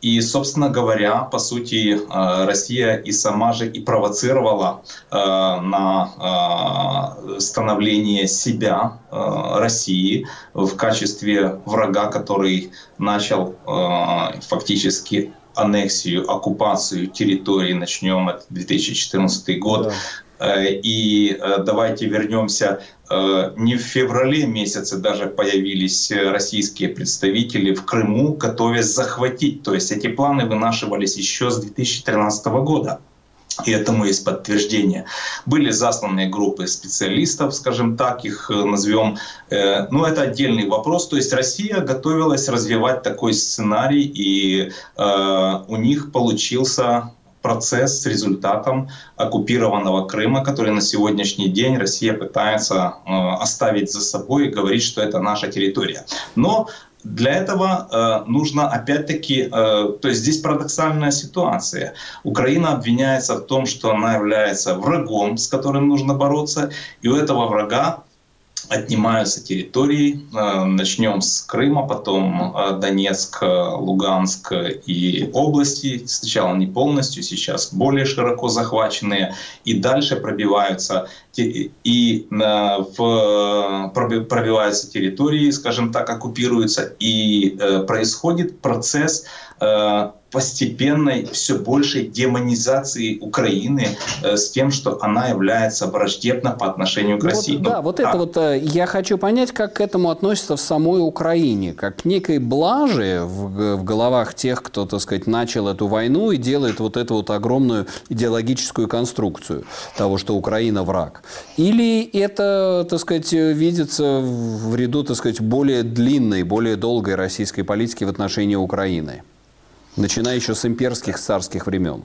И, собственно говоря, по сути, э, Россия и сама же и провоцировала э, на э, становление себя, России, в качестве врага, который начал фактически аннексию, оккупацию территории, начнем это 2014 год, да. Э, и э, давайте вернемся э, не в феврале месяце даже появились российские представители в Крыму, готовясь захватить. То есть эти планы вынашивались еще с 2013 года. И этому есть подтверждение. Были засланы группы специалистов, скажем так, их назовем. Но это отдельный вопрос. То есть Россия готовилась развивать такой сценарий, и у них получился процесс с результатом оккупированного Крыма, который на сегодняшний день Россия пытается э, оставить за собой и говорить, что это наша территория. Но для этого э, нужно опять-таки, э, то есть здесь парадоксальная ситуация. Украина обвиняется в том, что она является врагом, с которым нужно бороться, и у этого врага отнимаются территории. Э, начнем с Крыма, потом э, Донецк, Луганск и области. Сначала не полностью, сейчас более широко захваченные. И дальше пробиваются и э, в, пробиваются территории, скажем так, оккупируются. И происходит процесс постепенной все большей демонизации Украины э, с тем, что она является враждебна по отношению к России. Вот, да, ну, вот да. это вот э, я хочу понять, как к этому относится в самой Украине, как к некой блаже в, в головах тех, кто, так сказать, начал эту войну и делает вот эту вот огромную идеологическую конструкцию того, что Украина враг. Или это, так сказать, видится в ряду, так сказать, более длинной, более долгой российской политики в отношении Украины? начиная еще с имперских царских времен.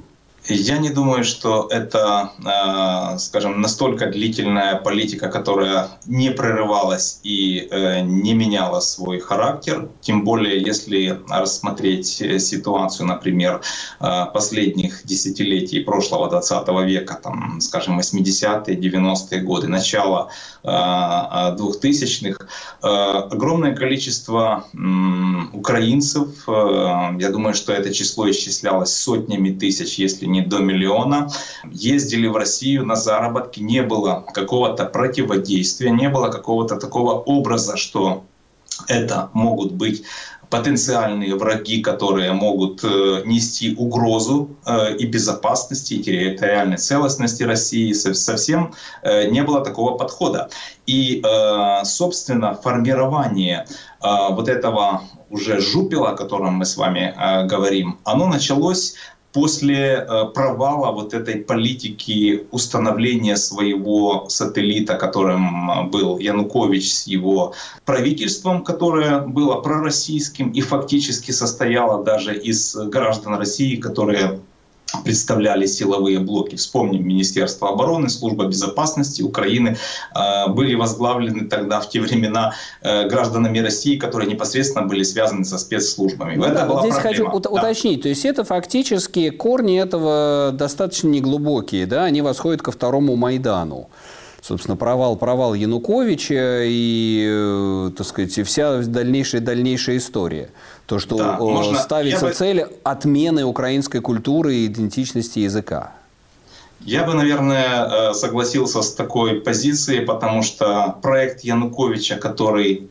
Я не думаю, что это, э, скажем, настолько длительная политика, которая не прерывалась и э, не меняла свой характер. Тем более, если рассмотреть ситуацию, например, э, последних десятилетий прошлого 20 века, там, скажем, 80-е, 90-е годы, начала 2000-х, огромное количество украинцев, я думаю, что это число исчислялось сотнями тысяч, если не до миллиона, ездили в Россию на заработки, не было какого-то противодействия, не было какого-то такого образа, что это могут быть потенциальные враги, которые могут э, нести угрозу э, и безопасности, и территориальной целостности России. Совсем э, не было такого подхода. И, собственно, формирование вот этого уже жупела, о котором мы с вами говорим, оно началось после э, провала вот этой политики установления своего сателлита, которым э, был Янукович с его правительством, которое было пророссийским и фактически состояло даже из граждан России, которые представляли силовые блоки. Вспомним Министерство обороны, Служба безопасности Украины э, были возглавлены тогда в те времена э, гражданами России, которые непосредственно были связаны со спецслужбами. Ну, да, вот здесь проблема. хочу да. уточнить. То есть это фактически корни этого достаточно неглубокие, да, они восходят ко второму Майдану собственно, провал, провал Януковича и, э, так сказать, вся дальнейшая, дальнейшая история. То, что да, можно... ставится Я цель отмены украинской культуры и идентичности языка. Я бы, наверное, согласился с такой позицией, потому что проект Януковича, который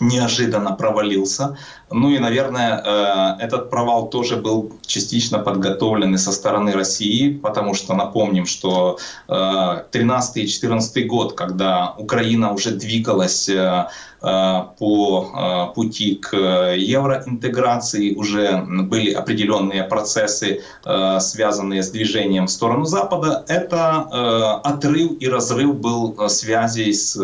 неожиданно провалился. Ну и, наверное, э, этот провал тоже был частично подготовлен и со стороны России, потому что напомним, что 13 и 14 год, когда Украина уже двигалась э, э, по пути к евроинтеграции, уже были определенные процессы, связанные с движением в сторону Запада, это отрыв и разрыв был связей с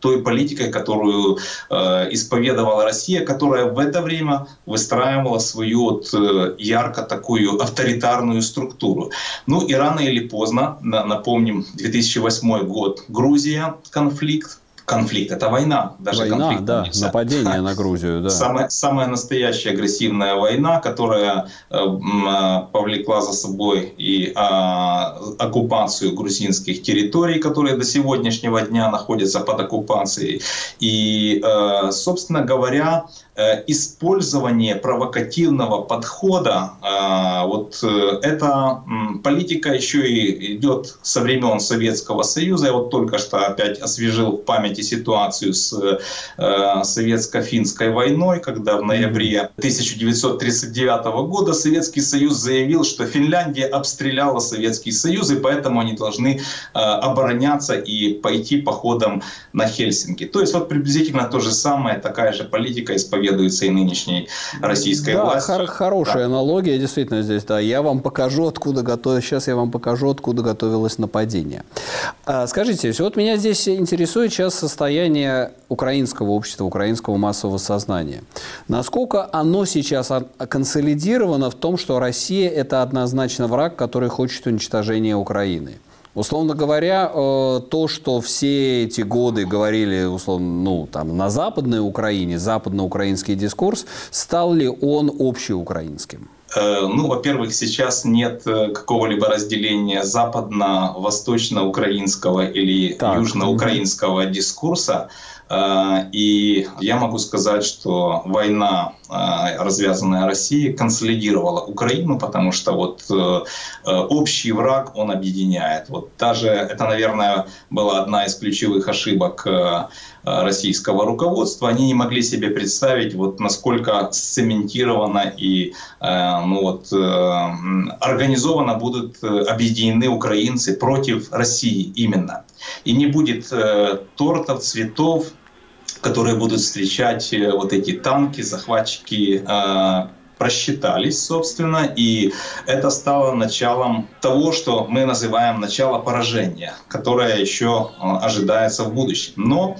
той политикой, которую э, исповедовала Россия, которая в это время выстраивала свою вот, э, ярко такую авторитарную структуру. Ну и рано или поздно, напомним, 2008 год, Грузия, конфликт, конфликт, это война. Даже война, конфликт да, нельзя. нападение на Грузию. Да. Самая, самая настоящая агрессивная война, которая э, э, повлекла за собой и э, оккупацию грузинских территорий, которые до сегодняшнего дня находятся под оккупацией. И, э, собственно говоря, Э, использование провокативного подхода, э, вот э, эта политика еще и идет со времен Советского Союза. Я вот только что опять освежил в памяти ситуацию с советско-финской войной, когда в ноябре 1939 года Советский Союз заявил, что Финляндия обстреляла Советский Союз, и поэтому они должны обороняться и пойти походом на Хельсинки. То есть вот приблизительно то же самое, такая же политика исповедуется исповедуется и нынешней российской да, властью. Хор- хорошая да. аналогия, действительно, здесь, да. Я вам покажу, откуда готов... Сейчас я вам покажу, откуда готовилось нападение. А, скажите, вот меня здесь интересует сейчас состояние украинского общества, украинского массового сознания. Насколько оно сейчас консолидировано в том, что Россия – это однозначно враг, который хочет уничтожения Украины? Условно говоря, э, то, что все эти годы говорили, условно, ну, там, на Западной Украине, западноукраинский дискурс, стал ли он общеукраинским? Э, ну, во-первых, сейчас нет э, какого-либо разделения западно-восточно-украинского или так. южноукраинского дискурса. И я могу сказать, что война а, развязанная Россией, консолидировала Украину, потому что вот э, э, общий враг, он объединяет. Вот даже это, наверное, была одна из ключевых ошибок э, российского руководства. Они не могли себе представить, вот насколько сцементировано и ну вот, организованно будут объединены украинцы против России именно. И не будет тортов, цветов, которые будут встречать э, вот эти танки, захватчики э, просчитались, собственно, и это стало началом того, что мы называем начало поражения, которое еще э, ожидается в будущем. Но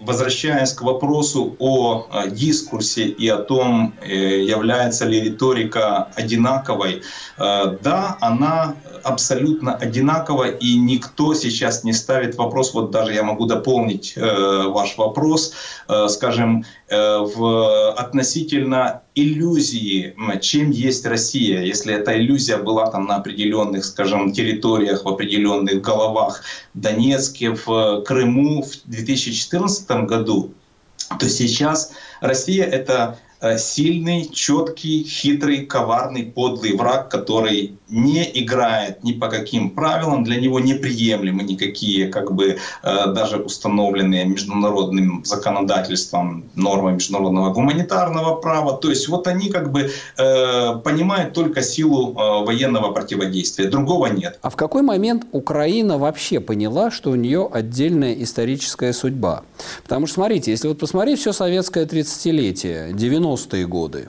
возвращаясь к вопросу о дискурсе и о том, является ли риторика одинаковой, да, она абсолютно одинаково, и никто сейчас не ставит вопрос, вот даже я могу дополнить э, ваш вопрос, э, скажем, э, в относительно иллюзии, чем есть Россия, если эта иллюзия была там на определенных, скажем, территориях, в определенных головах, в Донецке, в Крыму в 2014 году, то сейчас Россия это Э, сильный, четкий, хитрый, коварный, подлый враг, который не играет ни по каким правилам, для него неприемлемы никакие, как бы э, даже установленные международным законодательством нормы международного гуманитарного права. То есть вот они как бы э, понимают только силу военного противодействия, другого нет. А в какой момент Украина вообще поняла, что у нее отдельная историческая судьба? Потому что, смотрите, если вот посмотреть все советское 30-летие, 90 90-е годы.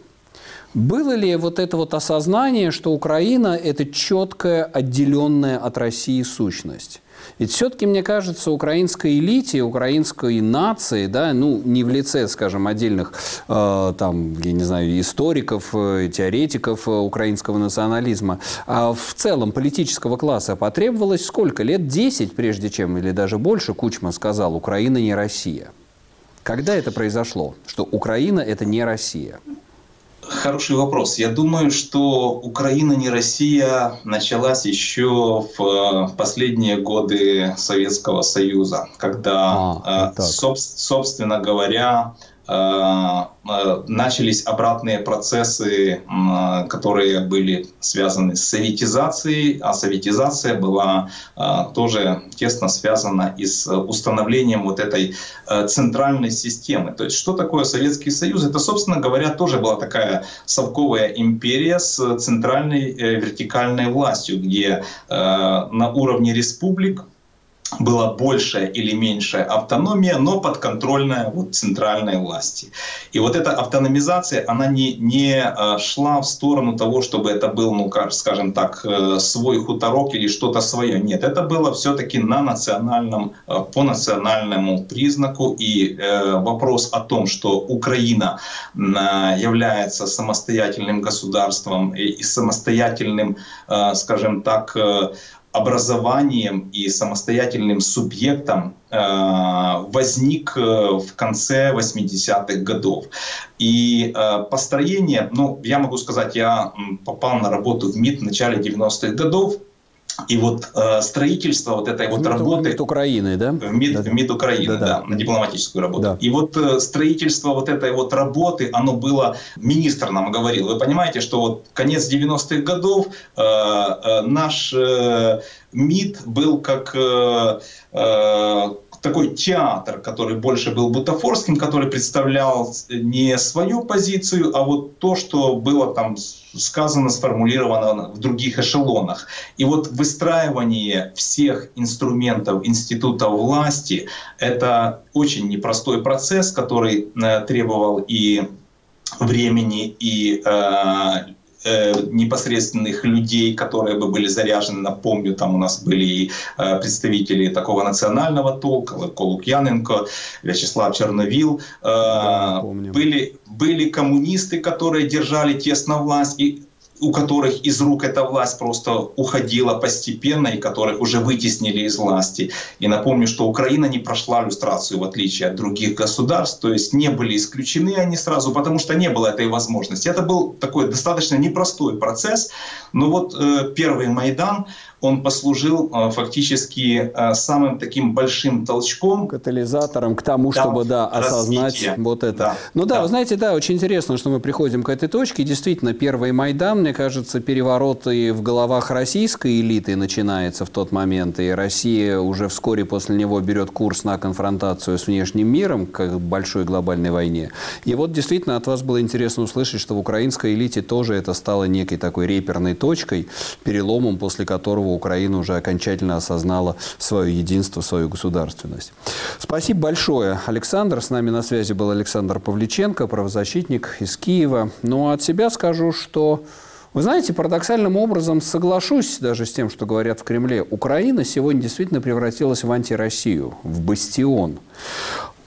Было ли вот это вот осознание, что Украина – это четкая, отделенная от России сущность? Ведь все-таки, мне кажется, украинской элите, украинской нации, да, ну, не в лице, скажем, отдельных, э, там, я не знаю, историков, э, теоретиков э, украинского национализма, а в целом политического класса потребовалось сколько? Лет 10, прежде чем, или даже больше, Кучма сказал, Украина не Россия. Когда это произошло, что Украина – это не Россия? Хороший вопрос. Я думаю, что Украина не Россия началась еще в последние годы Советского Союза, когда, а, э, соб, собственно говоря, начались обратные процессы, которые были связаны с советизацией, а советизация была тоже тесно связана и с установлением вот этой центральной системы. То есть что такое Советский Союз? Это, собственно говоря, тоже была такая совковая империя с центральной вертикальной властью, где на уровне республик была большая или меньшая автономия, но подконтрольная вот центральной власти. И вот эта автономизация, она не, не э, шла в сторону того, чтобы это был, ну, скажем так, э, свой хуторок или что-то свое. Нет, это было все-таки на национальном, э, по национальному признаку. И вопрос о том, что Украина является самостоятельным государством и самостоятельным, скажем так, образованием и самостоятельным субъектом э, возник э, в конце 80-х годов. И э, построение, ну, я могу сказать, я попал на работу в МИД в начале 90-х годов, и вот э, строительство вот этой в вот МИД, работы... МИД Украины, да? МИД, да. МИД Украины, да, да, да, на дипломатическую работу. Да. И вот э, строительство вот этой вот работы, оно было... Министр нам говорил, вы понимаете, что вот конец 90-х годов э, э, наш э, МИД был как... Э, э, такой театр, который больше был бутафорским, который представлял не свою позицию, а вот то, что было там сказано, сформулировано в других эшелонах. И вот выстраивание всех инструментов института власти — это очень непростой процесс, который э, требовал и времени, и э, Э, непосредственных людей, которые бы были заряжены. Напомню, там у нас были э, представители такого национального толка, Колукьяненко, Вячеслав Черновил. Э, да, были, были коммунисты, которые держали тесно власть. И у которых из рук эта власть просто уходила постепенно и которых уже вытеснили из власти. И напомню, что Украина не прошла иллюстрацию в отличие от других государств, то есть не были исключены они сразу, потому что не было этой возможности. Это был такой достаточно непростой процесс, но вот э, первый Майдан, он послужил э, фактически э, самым таким большим толчком. Катализатором к тому, да, чтобы да, осознать развитие. вот это. Да, ну да, да, вы знаете, да, очень интересно, что мы приходим к этой точке. Действительно, первый Майдан, мне кажется, переворот и в головах российской элиты начинается в тот момент, и Россия уже вскоре после него берет курс на конфронтацию с внешним миром, к большой глобальной войне. И вот действительно от вас было интересно услышать, что в украинской элите тоже это стало некой такой реперной точкой, переломом, после которого Украина уже окончательно осознала свое единство, свою государственность. Спасибо большое, Александр. С нами на связи был Александр Павличенко, правозащитник из Киева. Ну, а от себя скажу, что вы знаете, парадоксальным образом соглашусь даже с тем, что говорят в Кремле. Украина сегодня действительно превратилась в антироссию, в бастион.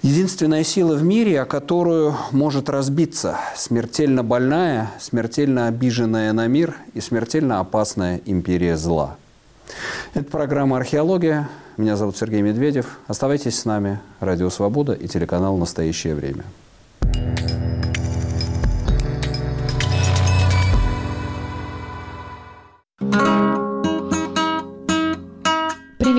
Единственная сила в мире, о которую может разбиться смертельно больная, смертельно обиженная на мир и смертельно опасная империя зла – это программа «Археология». Меня зовут Сергей Медведев. Оставайтесь с нами. Радио «Свобода» и телеканал «Настоящее время».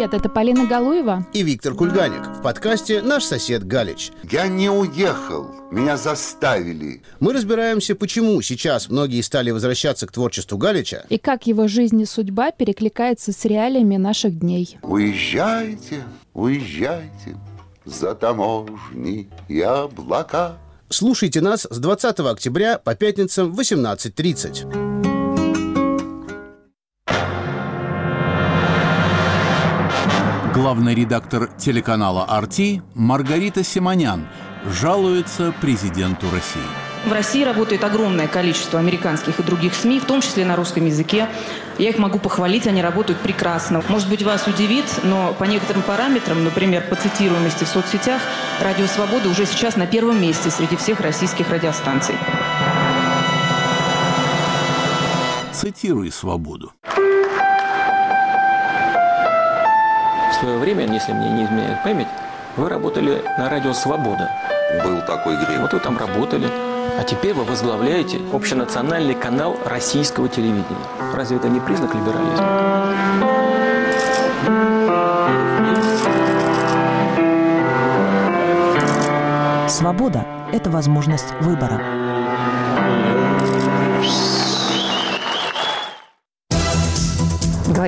Привет, это Полина Галуева и Виктор Кульганик в подкасте «Наш сосед Галич». Я не уехал, меня заставили. Мы разбираемся, почему сейчас многие стали возвращаться к творчеству Галича. И как его жизнь и судьба перекликается с реалиями наших дней. Уезжайте, уезжайте за таможни и облака. Слушайте нас с 20 октября по пятницам в 18.30. Главный редактор телеканала «Арти» Маргарита Симонян жалуется президенту России. В России работает огромное количество американских и других СМИ, в том числе на русском языке. Я их могу похвалить, они работают прекрасно. Может быть, вас удивит, но по некоторым параметрам, например, по цитируемости в соцсетях, «Радио Свобода» уже сейчас на первом месте среди всех российских радиостанций. Цитируй «Свободу». Свое время, если мне не изменяет память, вы работали на радио «Свобода». Был такой грех. Вот вы там работали. А теперь вы возглавляете общенациональный канал российского телевидения. Разве это не признак либерализма? Свобода – это возможность выбора.